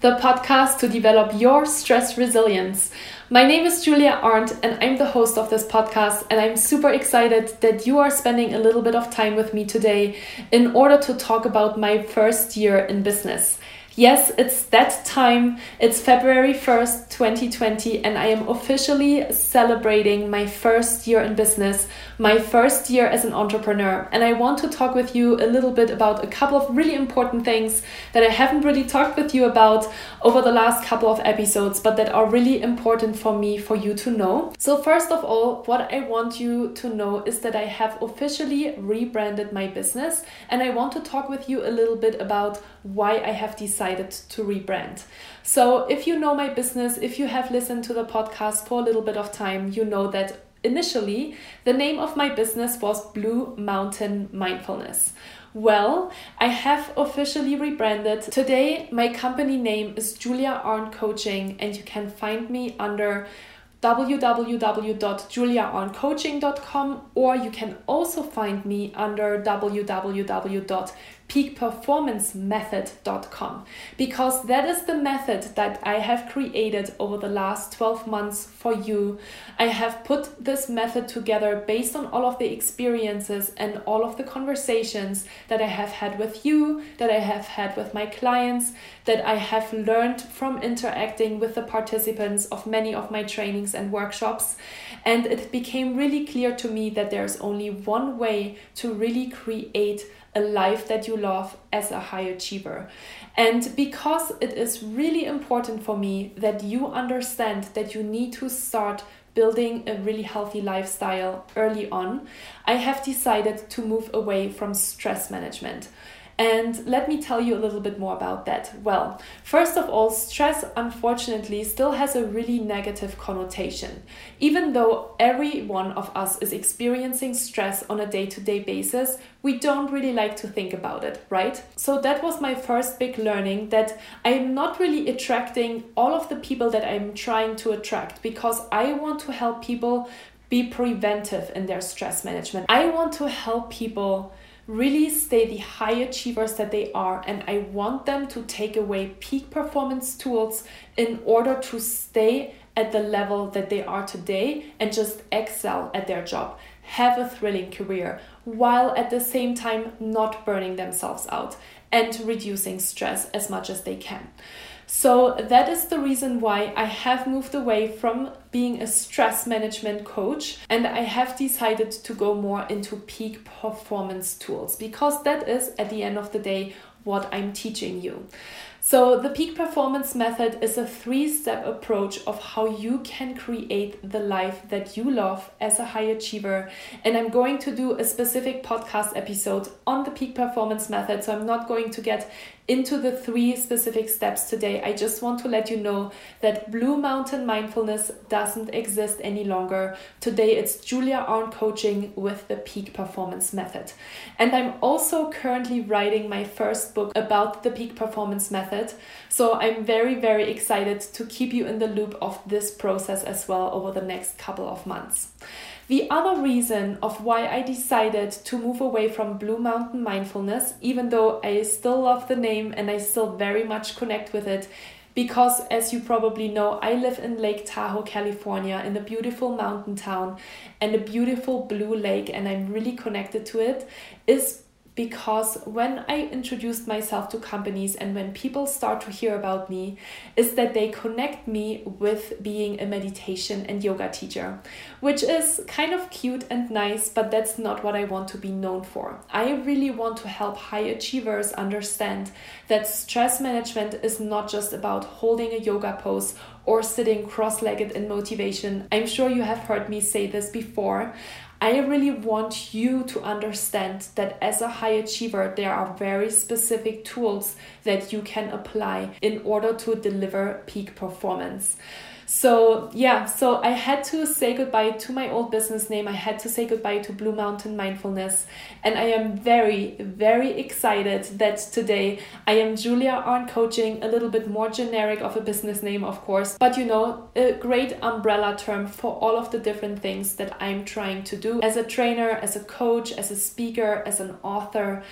the podcast to develop your stress resilience. My name is Julia Arndt, and I'm the host of this podcast. And I'm super excited that you are spending a little bit of time with me today in order to talk about my first year in business. Yes, it's that time. It's February 1st, 2020, and I am officially celebrating my first year in business, my first year as an entrepreneur. And I want to talk with you a little bit about a couple of really important things that I haven't really talked with you about over the last couple of episodes, but that are really important for me for you to know. So, first of all, what I want you to know is that I have officially rebranded my business, and I want to talk with you a little bit about why I have decided to rebrand. So, if you know my business, if you have listened to the podcast for a little bit of time, you know that initially the name of my business was Blue Mountain Mindfulness. Well, I have officially rebranded. Today, my company name is Julia Arndt Coaching, and you can find me under www.juliaarndtcoaching.com or you can also find me under www peakperformancemethod.com because that is the method that I have created over the last 12 months for you. I have put this method together based on all of the experiences and all of the conversations that I have had with you, that I have had with my clients, that I have learned from interacting with the participants of many of my trainings and workshops. And it became really clear to me that there's only one way to really create a life that you love as a high achiever. And because it is really important for me that you understand that you need to start building a really healthy lifestyle early on, I have decided to move away from stress management. And let me tell you a little bit more about that. Well, first of all, stress unfortunately still has a really negative connotation. Even though every one of us is experiencing stress on a day to day basis, we don't really like to think about it, right? So that was my first big learning that I'm not really attracting all of the people that I'm trying to attract because I want to help people be preventive in their stress management. I want to help people really stay the high achievers that they are and I want them to take away peak performance tools in order to stay at the level that they are today and just excel at their job, have a thrilling career while at the same time not burning themselves out and reducing stress as much as they can. So that is the reason why I have moved away from being a stress management coach and I have decided to go more into peak performance tools because that is at the end of the day what I'm teaching you. So, the peak performance method is a three step approach of how you can create the life that you love as a high achiever. And I'm going to do a specific podcast episode on the peak performance method. So, I'm not going to get into the three specific steps today. I just want to let you know that Blue Mountain Mindfulness doesn't exist any longer. Today it's Julia Arndt Coaching with the Peak Performance Method. And I'm also currently writing my first book about the Peak Performance Method. So I'm very, very excited to keep you in the loop of this process as well over the next couple of months. The other reason of why I decided to move away from Blue Mountain Mindfulness, even though I still love the name and I still very much connect with it, because as you probably know, I live in Lake Tahoe, California, in a beautiful mountain town and a beautiful blue lake, and I'm really connected to it, is because when I introduced myself to companies and when people start to hear about me, is that they connect me with being a meditation and yoga teacher, which is kind of cute and nice, but that's not what I want to be known for. I really want to help high achievers understand that stress management is not just about holding a yoga pose or sitting cross legged in motivation. I'm sure you have heard me say this before. I really want you to understand that as a high achiever, there are very specific tools that you can apply in order to deliver peak performance. So, yeah, so I had to say goodbye to my old business name. I had to say goodbye to Blue Mountain Mindfulness. And I am very, very excited that today I am Julia Arndt Coaching, a little bit more generic of a business name, of course, but you know, a great umbrella term for all of the different things that I'm trying to do as a trainer, as a coach, as a speaker, as an author,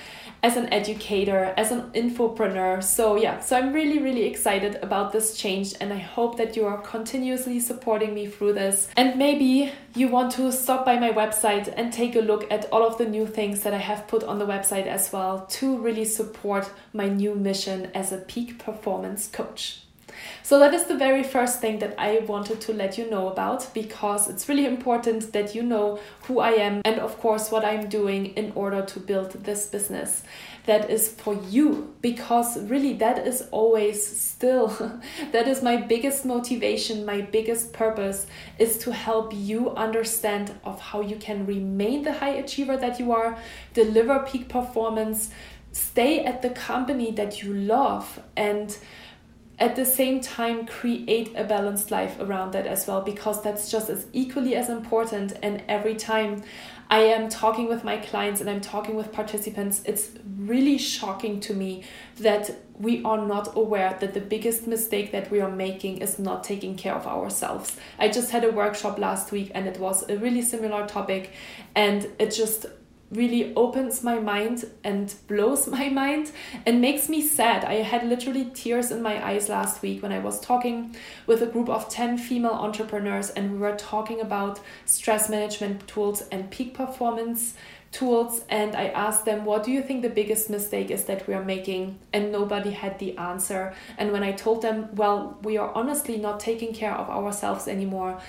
as an educator, as an infopreneur. So, yeah, so I'm really, really excited about this change, and I hope that you are continuously supporting me through this. And maybe you want to stop by my website and take a look at all of the new things that I have put on the website as well to really support my new mission as a peak performance coach. So, that is the very first thing that I wanted to let you know about because it's really important that you know who I am and, of course, what I'm doing in order to build this business that is for you because really that is always still that is my biggest motivation my biggest purpose is to help you understand of how you can remain the high achiever that you are deliver peak performance stay at the company that you love and at the same time create a balanced life around that as well because that's just as equally as important and every time I am talking with my clients and I'm talking with participants, it's really shocking to me that we are not aware that the biggest mistake that we are making is not taking care of ourselves. I just had a workshop last week and it was a really similar topic, and it just really opens my mind and blows my mind and makes me sad. I had literally tears in my eyes last week when I was talking with a group of 10 female entrepreneurs and we were talking about stress management tools and peak performance tools and I asked them what do you think the biggest mistake is that we are making and nobody had the answer and when I told them well we are honestly not taking care of ourselves anymore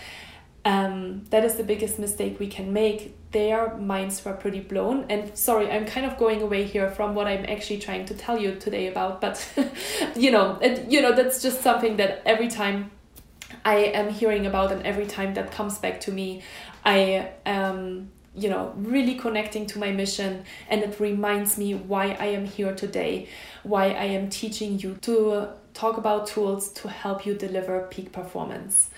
um, that is the biggest mistake we can make. Their minds were pretty blown. And sorry, I'm kind of going away here from what I'm actually trying to tell you today about, but you know, it, you know, that's just something that every time I am hearing about and every time that comes back to me, I am you know really connecting to my mission and it reminds me why i am here today why i am teaching you to talk about tools to help you deliver peak performance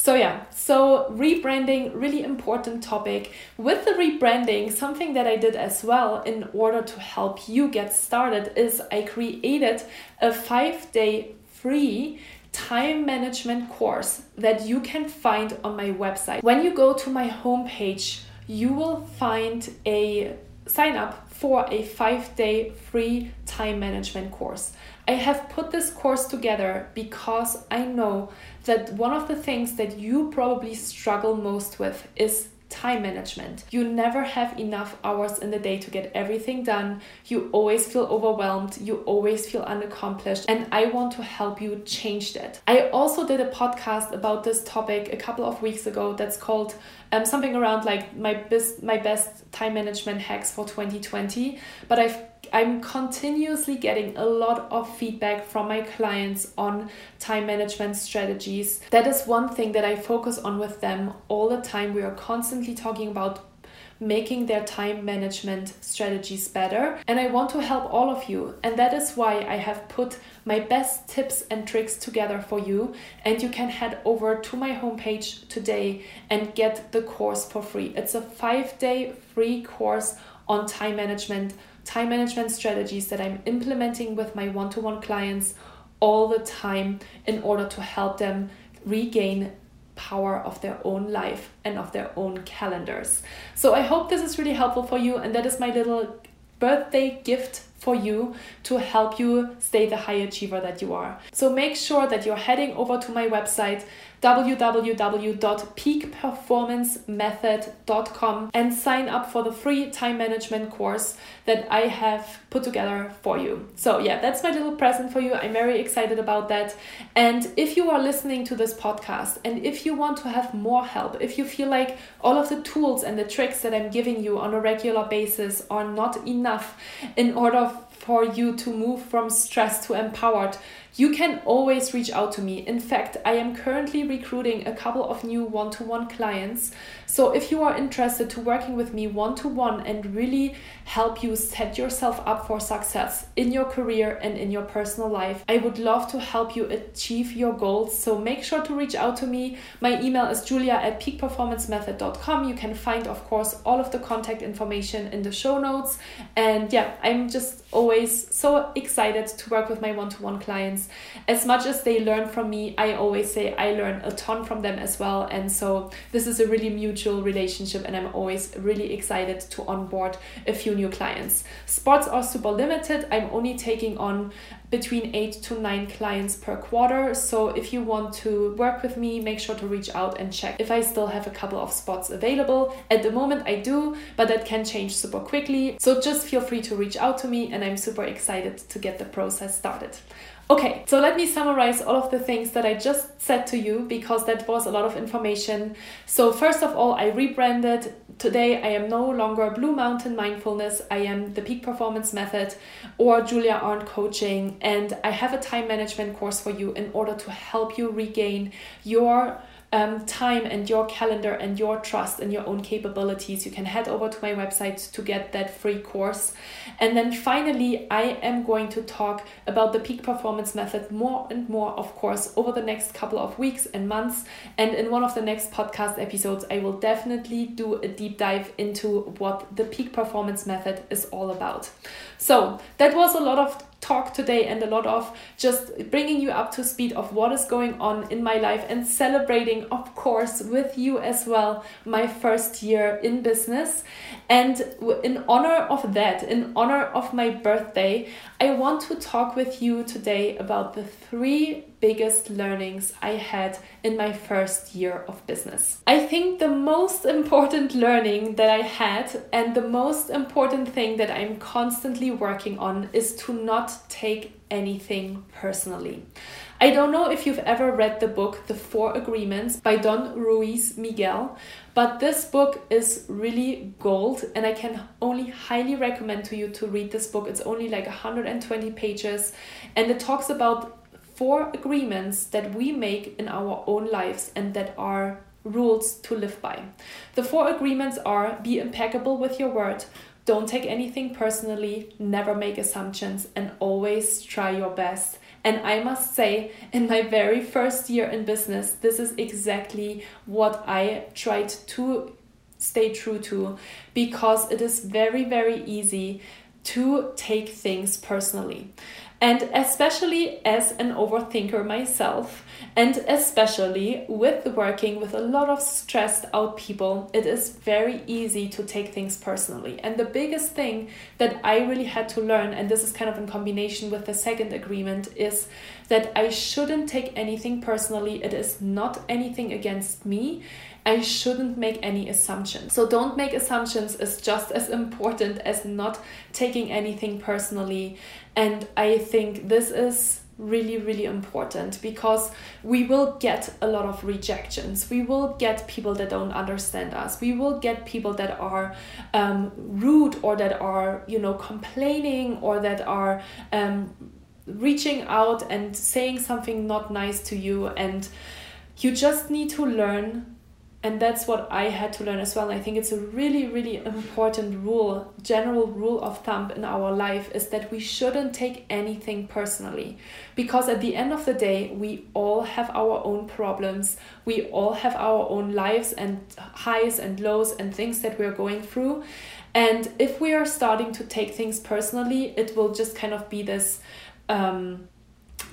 so yeah, so rebranding really important topic. With the rebranding, something that I did as well in order to help you get started is I created a 5-day free time management course that you can find on my website. When you go to my homepage, you will find a sign up for a 5-day free time management course. I have put this course together because I know that one of the things that you probably struggle most with is time management. You never have enough hours in the day to get everything done. You always feel overwhelmed. You always feel unaccomplished. And I want to help you change that. I also did a podcast about this topic a couple of weeks ago that's called um, something around like my best my best time management hacks for 2020. But I've I'm continuously getting a lot of feedback from my clients on time management strategies. That is one thing that I focus on with them all the time. We are constantly talking about making their time management strategies better. And I want to help all of you. And that is why I have put my best tips and tricks together for you. And you can head over to my homepage today and get the course for free. It's a five day free course on time management time management strategies that I'm implementing with my one to one clients all the time in order to help them regain power of their own life and of their own calendars. So I hope this is really helpful for you and that is my little birthday gift for you to help you stay the high achiever that you are. So make sure that you're heading over to my website www.peakperformancemethod.com and sign up for the free time management course that I have put together for you. So, yeah, that's my little present for you. I'm very excited about that. And if you are listening to this podcast and if you want to have more help, if you feel like all of the tools and the tricks that I'm giving you on a regular basis are not enough in order for you to move from stress to empowered, you can always reach out to me. In fact, I am currently recruiting a couple of new one to one clients. So if you are interested to working with me one to one and really help you set yourself up for success in your career and in your personal life, I would love to help you achieve your goals. So make sure to reach out to me. My email is julia at peakperformancemethod.com. You can find, of course, all of the contact information in the show notes. And yeah, I'm just always so excited to work with my one to one clients. As much as they learn from me, I always say I learn a ton from them as well. And so this is a really mutual relationship, and I'm always really excited to onboard a few new clients. Spots are super limited. I'm only taking on between eight to nine clients per quarter. So if you want to work with me, make sure to reach out and check if I still have a couple of spots available. At the moment, I do, but that can change super quickly. So just feel free to reach out to me, and I'm super excited to get the process started. Okay, so let me summarize all of the things that I just said to you because that was a lot of information. So, first of all, I rebranded. Today, I am no longer Blue Mountain Mindfulness, I am the Peak Performance Method or Julia Arndt Coaching, and I have a time management course for you in order to help you regain your um, time and your calendar and your trust in your own capabilities, you can head over to my website to get that free course. And then finally, I am going to talk about the peak performance method more and more, of course, over the next couple of weeks and months. And in one of the next podcast episodes, I will definitely do a deep dive into what the peak performance method is all about. So, that was a lot of talk today and a lot of just bringing you up to speed of what is going on in my life and celebrating, of course, with you as well, my first year in business. And in honor of that, in honor of my birthday, I want to talk with you today about the three biggest learnings I had in my first year of business. I think the most important learning that I had and the most important thing that I'm constantly working on is to not take anything personally. I don't know if you've ever read the book The Four Agreements by Don Ruiz Miguel, but this book is really gold and I can only highly recommend to you to read this book. It's only like 120 pages and it talks about four agreements that we make in our own lives and that are rules to live by. The four agreements are be impeccable with your word, don't take anything personally, never make assumptions, and always try your best. And I must say, in my very first year in business, this is exactly what I tried to stay true to because it is very, very easy to take things personally. And especially as an overthinker myself, and especially with working with a lot of stressed out people, it is very easy to take things personally. And the biggest thing that I really had to learn, and this is kind of in combination with the second agreement, is that I shouldn't take anything personally. It is not anything against me. I shouldn't make any assumptions. So don't make assumptions is just as important as not taking anything personally. And I think this is really, really important because we will get a lot of rejections. We will get people that don't understand us. We will get people that are um, rude or that are, you know, complaining or that are um, reaching out and saying something not nice to you. And you just need to learn and that's what I had to learn as well. And I think it's a really, really important rule, general rule of thumb in our life is that we shouldn't take anything personally. Because at the end of the day, we all have our own problems. We all have our own lives and highs and lows and things that we're going through. And if we are starting to take things personally, it will just kind of be this. Um,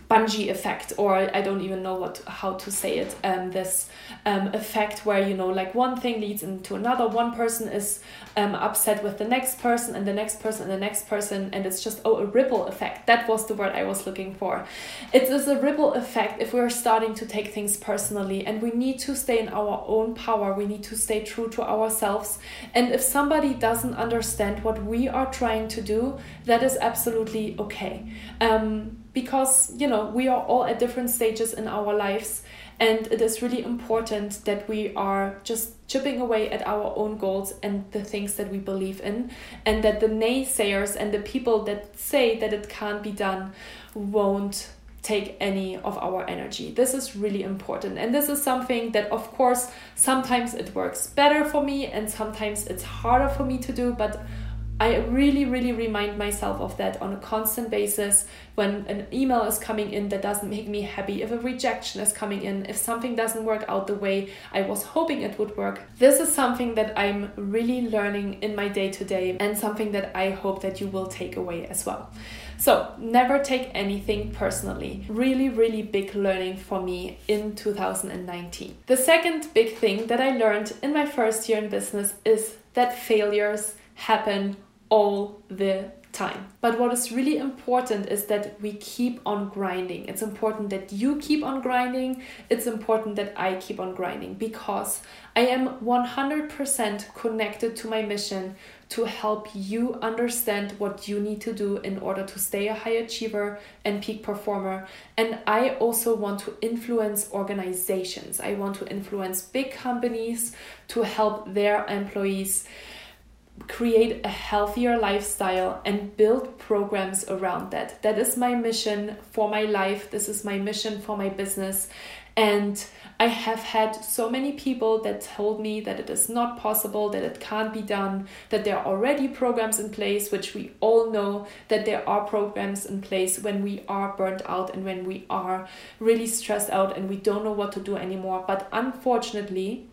bungee effect or i don't even know what how to say it um, this um, effect where you know like one thing leads into another one person is um, upset with the next person and the next person and the next person and it's just oh a ripple effect. That was the word i was looking for. It is a ripple effect if we're starting to take things personally and we need to stay in our own power. We need to stay true to ourselves. And if somebody doesn't understand what we are trying to do that is absolutely okay. Um, because you know we are all at different stages in our lives and it is really important that we are just chipping away at our own goals and the things that we believe in and that the naysayers and the people that say that it can't be done won't take any of our energy. This is really important. And this is something that, of course, sometimes it works better for me and sometimes it's harder for me to do, but I really, really remind myself of that on a constant basis when an email is coming in that doesn't make me happy, if a rejection is coming in, if something doesn't work out the way I was hoping it would work. This is something that I'm really learning in my day to day and something that I hope that you will take away as well. So, never take anything personally. Really, really big learning for me in 2019. The second big thing that I learned in my first year in business is that failures happen all the time. But what is really important is that we keep on grinding. It's important that you keep on grinding. It's important that I keep on grinding because I am 100% connected to my mission to help you understand what you need to do in order to stay a high achiever and peak performer. And I also want to influence organizations. I want to influence big companies to help their employees create a healthier lifestyle and build programs around that. That is my mission for my life. This is my mission for my business. And I have had so many people that told me that it is not possible, that it can't be done, that there are already programs in place, which we all know that there are programs in place when we are burnt out and when we are really stressed out and we don't know what to do anymore. But unfortunately,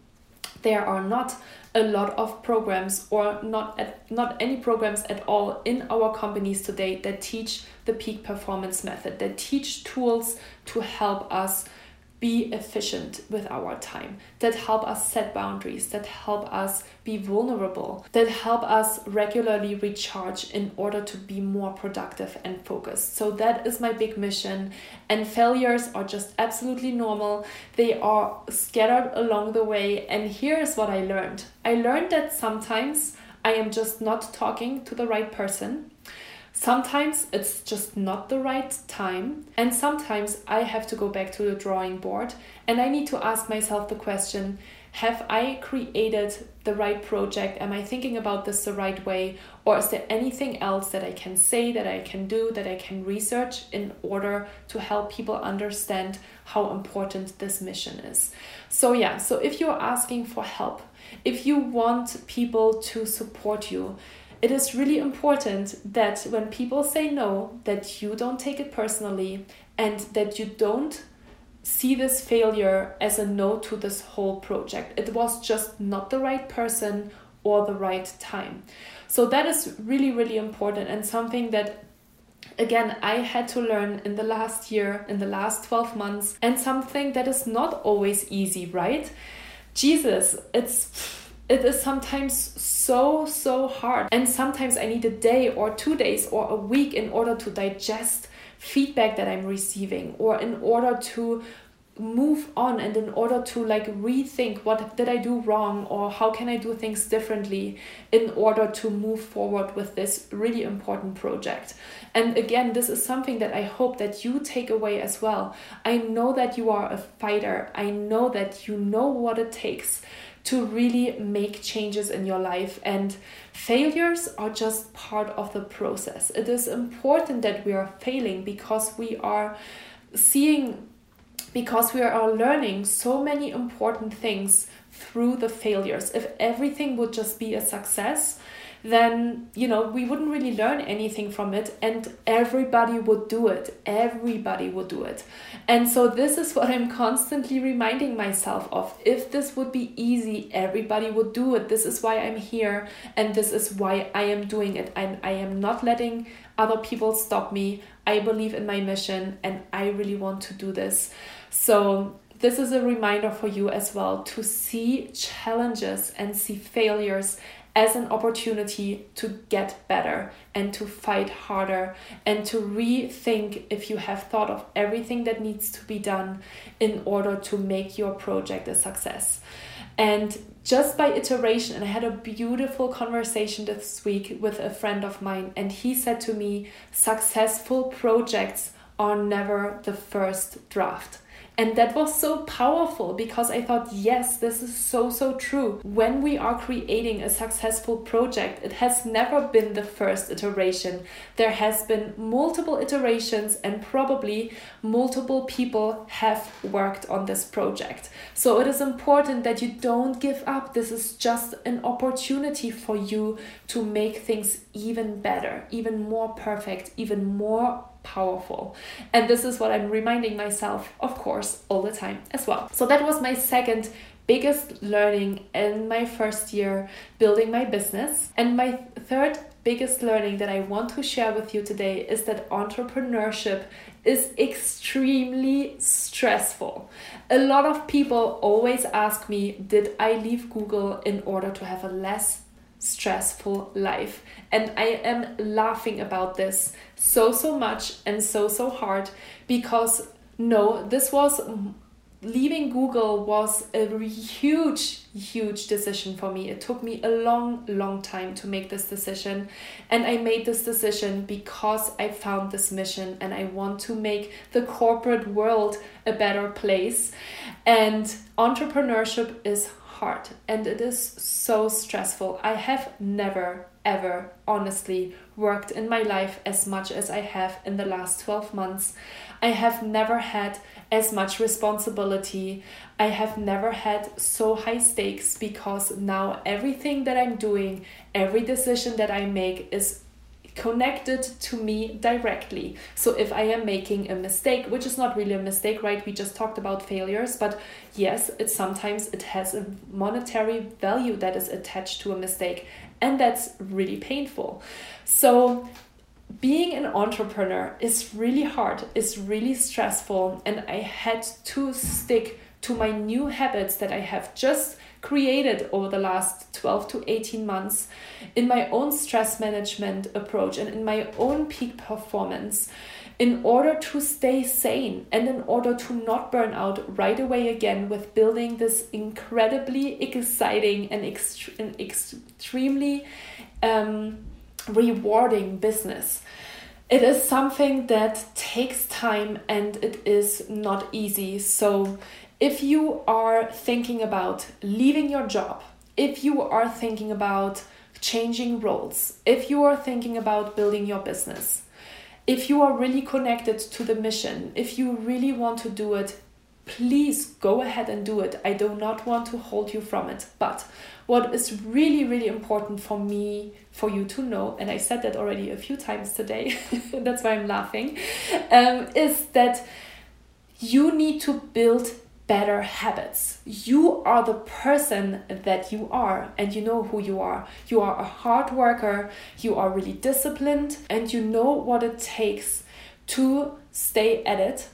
there are not a lot of programs or not at, not any programs at all in our companies today that teach the peak performance method that teach tools to help us be efficient with our time, that help us set boundaries, that help us be vulnerable, that help us regularly recharge in order to be more productive and focused. So, that is my big mission. And failures are just absolutely normal, they are scattered along the way. And here's what I learned I learned that sometimes I am just not talking to the right person. Sometimes it's just not the right time, and sometimes I have to go back to the drawing board and I need to ask myself the question Have I created the right project? Am I thinking about this the right way? Or is there anything else that I can say, that I can do, that I can research in order to help people understand how important this mission is? So, yeah, so if you're asking for help, if you want people to support you, it is really important that when people say no, that you don't take it personally and that you don't see this failure as a no to this whole project. It was just not the right person or the right time. So that is really, really important and something that again I had to learn in the last year, in the last 12 months, and something that is not always easy, right? Jesus, it's it is sometimes so so hard. And sometimes i need a day or two days or a week in order to digest feedback that i'm receiving or in order to move on and in order to like rethink what did i do wrong or how can i do things differently in order to move forward with this really important project. And again this is something that i hope that you take away as well. I know that you are a fighter. I know that you know what it takes to really make changes in your life. And failures are just part of the process. It is important that we are failing because we are seeing, because we are learning so many important things through the failures. If everything would just be a success, then you know we wouldn't really learn anything from it and everybody would do it. Everybody would do it. And so this is what i'm constantly reminding myself of. If this would be easy everybody would do it. This is why i'm here and this is why i am doing it. And i am not letting other people stop me. I believe in my mission and i really want to do this. So this is a reminder for you as well to see challenges and see failures as an opportunity to get better and to fight harder and to rethink if you have thought of everything that needs to be done in order to make your project a success. And just by iteration, and I had a beautiful conversation this week with a friend of mine, and he said to me, Successful projects are never the first draft And that was so powerful because I thought, yes, this is so, so true. When we are creating a successful project, it has never been the first iteration. There has been multiple iterations and probably multiple people have worked on this project. So it is important that you don't give up. This is just an opportunity for you to make things even better, even more perfect, even more powerful. And this is what I'm reminding myself, of course, all the time as well. So that was my second biggest learning in my first year building my business. And my third biggest learning that I want to share with you today is that entrepreneurship is extremely stressful. A lot of people always ask me, Did I leave Google in order to have a less stressful life? And I am laughing about this so, so much and so, so hard because no, this was leaving Google was a huge, huge decision for me. It took me a long, long time to make this decision. And I made this decision because I found this mission and I want to make the corporate world a better place. And entrepreneurship is and it is so stressful. I have never, ever honestly worked in my life as much as I have in the last 12 months. I have never had as much responsibility. I have never had so high stakes because now everything that I'm doing, every decision that I make is connected to me directly. So if I am making a mistake, which is not really a mistake, right? We just talked about failures, but yes, it sometimes it has a monetary value that is attached to a mistake, and that's really painful. So being an entrepreneur is really hard, is really stressful, and I had to stick to my new habits that I have just created over the last 12 to 18 months in my own stress management approach and in my own peak performance in order to stay sane and in order to not burn out right away again with building this incredibly exciting and, ext- and extremely um, rewarding business. It is something that takes time and it is not easy. So, if you are thinking about leaving your job, if you are thinking about changing roles, if you are thinking about building your business, if you are really connected to the mission, if you really want to do it, please go ahead and do it. I do not want to hold you from it. But what is really, really important for me, for you to know, and I said that already a few times today, that's why I'm laughing, um, is that you need to build better habits. You are the person that you are, and you know who you are. You are a hard worker, you are really disciplined, and you know what it takes to stay at it.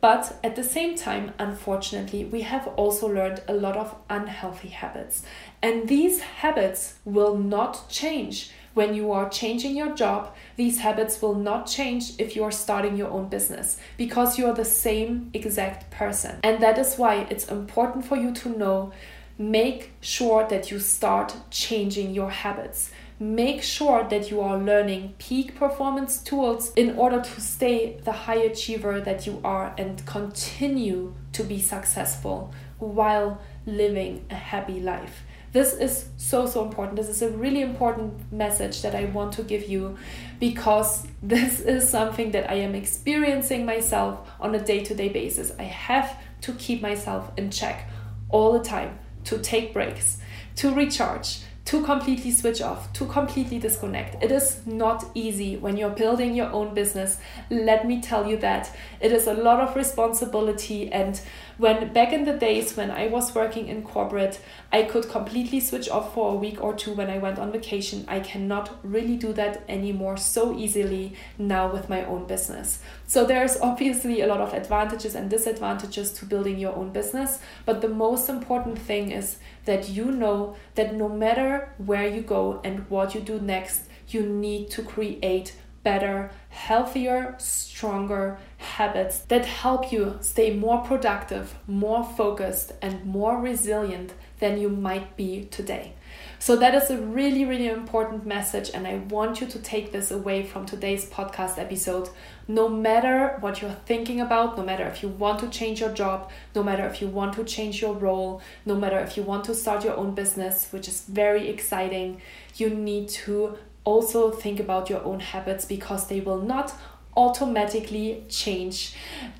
But at the same time, unfortunately, we have also learned a lot of unhealthy habits. And these habits will not change when you are changing your job, these habits will not change if you are starting your own business because you are the same exact person. And that is why it's important for you to know make sure that you start changing your habits. Make sure that you are learning peak performance tools in order to stay the high achiever that you are and continue to be successful while living a happy life. This is so, so important. This is a really important message that I want to give you because this is something that I am experiencing myself on a day to day basis. I have to keep myself in check all the time, to take breaks, to recharge, to completely switch off, to completely disconnect. It is not easy when you're building your own business. Let me tell you that. It is a lot of responsibility. And when back in the days when I was working in corporate, I could completely switch off for a week or two when I went on vacation. I cannot really do that anymore so easily now with my own business. So there's obviously a lot of advantages and disadvantages to building your own business. But the most important thing is that you know that no matter where you go and what you do next, you need to create better, healthier, stronger habits that help you stay more productive, more focused, and more resilient than you might be today. So, that is a really, really important message, and I want you to take this away from today's podcast episode. No matter what you're thinking about, no matter if you want to change your job, no matter if you want to change your role, no matter if you want to start your own business, which is very exciting, you need to also think about your own habits because they will not automatically change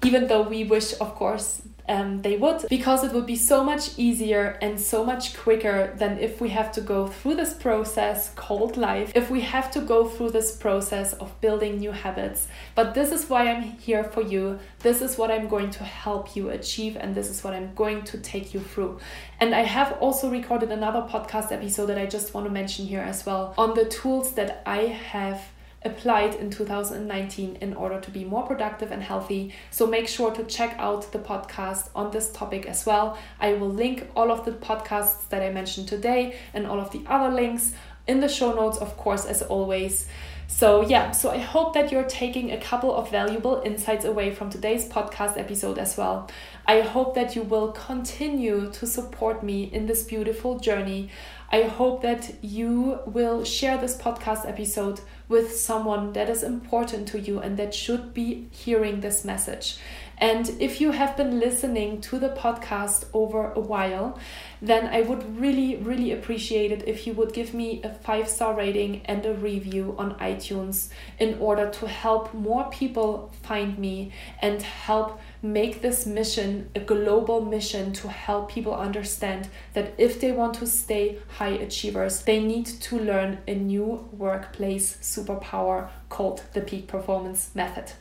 even though we wish of course um, they would because it would be so much easier and so much quicker than if we have to go through this process called life, if we have to go through this process of building new habits. But this is why I'm here for you. This is what I'm going to help you achieve, and this is what I'm going to take you through. And I have also recorded another podcast episode that I just want to mention here as well on the tools that I have applied in 2019 in order to be more productive and healthy. So make sure to check out the podcast on this topic as well. I will link all of the podcasts that I mentioned today and all of the other links in the show notes, of course, as always. So, yeah, so I hope that you're taking a couple of valuable insights away from today's podcast episode as well. I hope that you will continue to support me in this beautiful journey. I hope that you will share this podcast episode with someone that is important to you and that should be hearing this message. And if you have been listening to the podcast over a while, then I would really, really appreciate it if you would give me a five star rating and a review on iTunes in order to help more people find me and help make this mission a global mission to help people understand that if they want to stay high achievers, they need to learn a new workplace superpower called the peak performance method.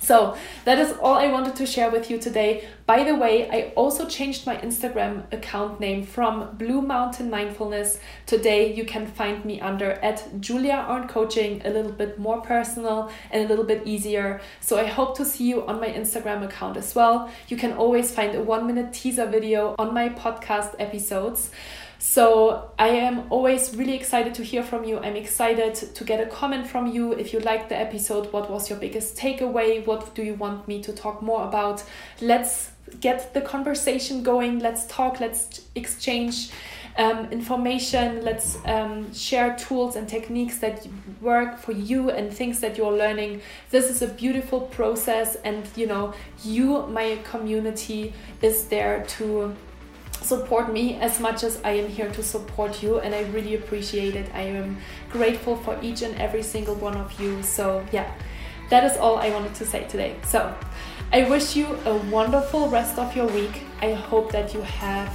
So that is all I wanted to share with you today. By the way, I also changed my Instagram account name from Blue Mountain Mindfulness. Today you can find me under at Julia Arndt Coaching, a little bit more personal and a little bit easier. So I hope to see you on my Instagram account as well. You can always find a one minute teaser video on my podcast episodes. So I am always really excited to hear from you. I'm excited to get a comment from you. If you liked the episode, what was your biggest takeaway? What do you want me to talk more about? Let's get the conversation going. Let's talk. Let's exchange um, information. Let's um, share tools and techniques that work for you and things that you're learning. This is a beautiful process, and you know, you, my community, is there to support me as much as I am here to support you, and I really appreciate it. I am grateful for each and every single one of you. So, yeah, that is all I wanted to say today. So, I wish you a wonderful rest of your week. I hope that you have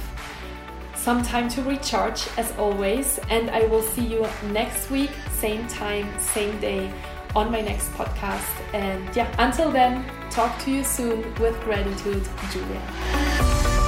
some time to recharge as always, and I will see you next week, same time, same day on my next podcast. And yeah, until then, talk to you soon with gratitude, Julia.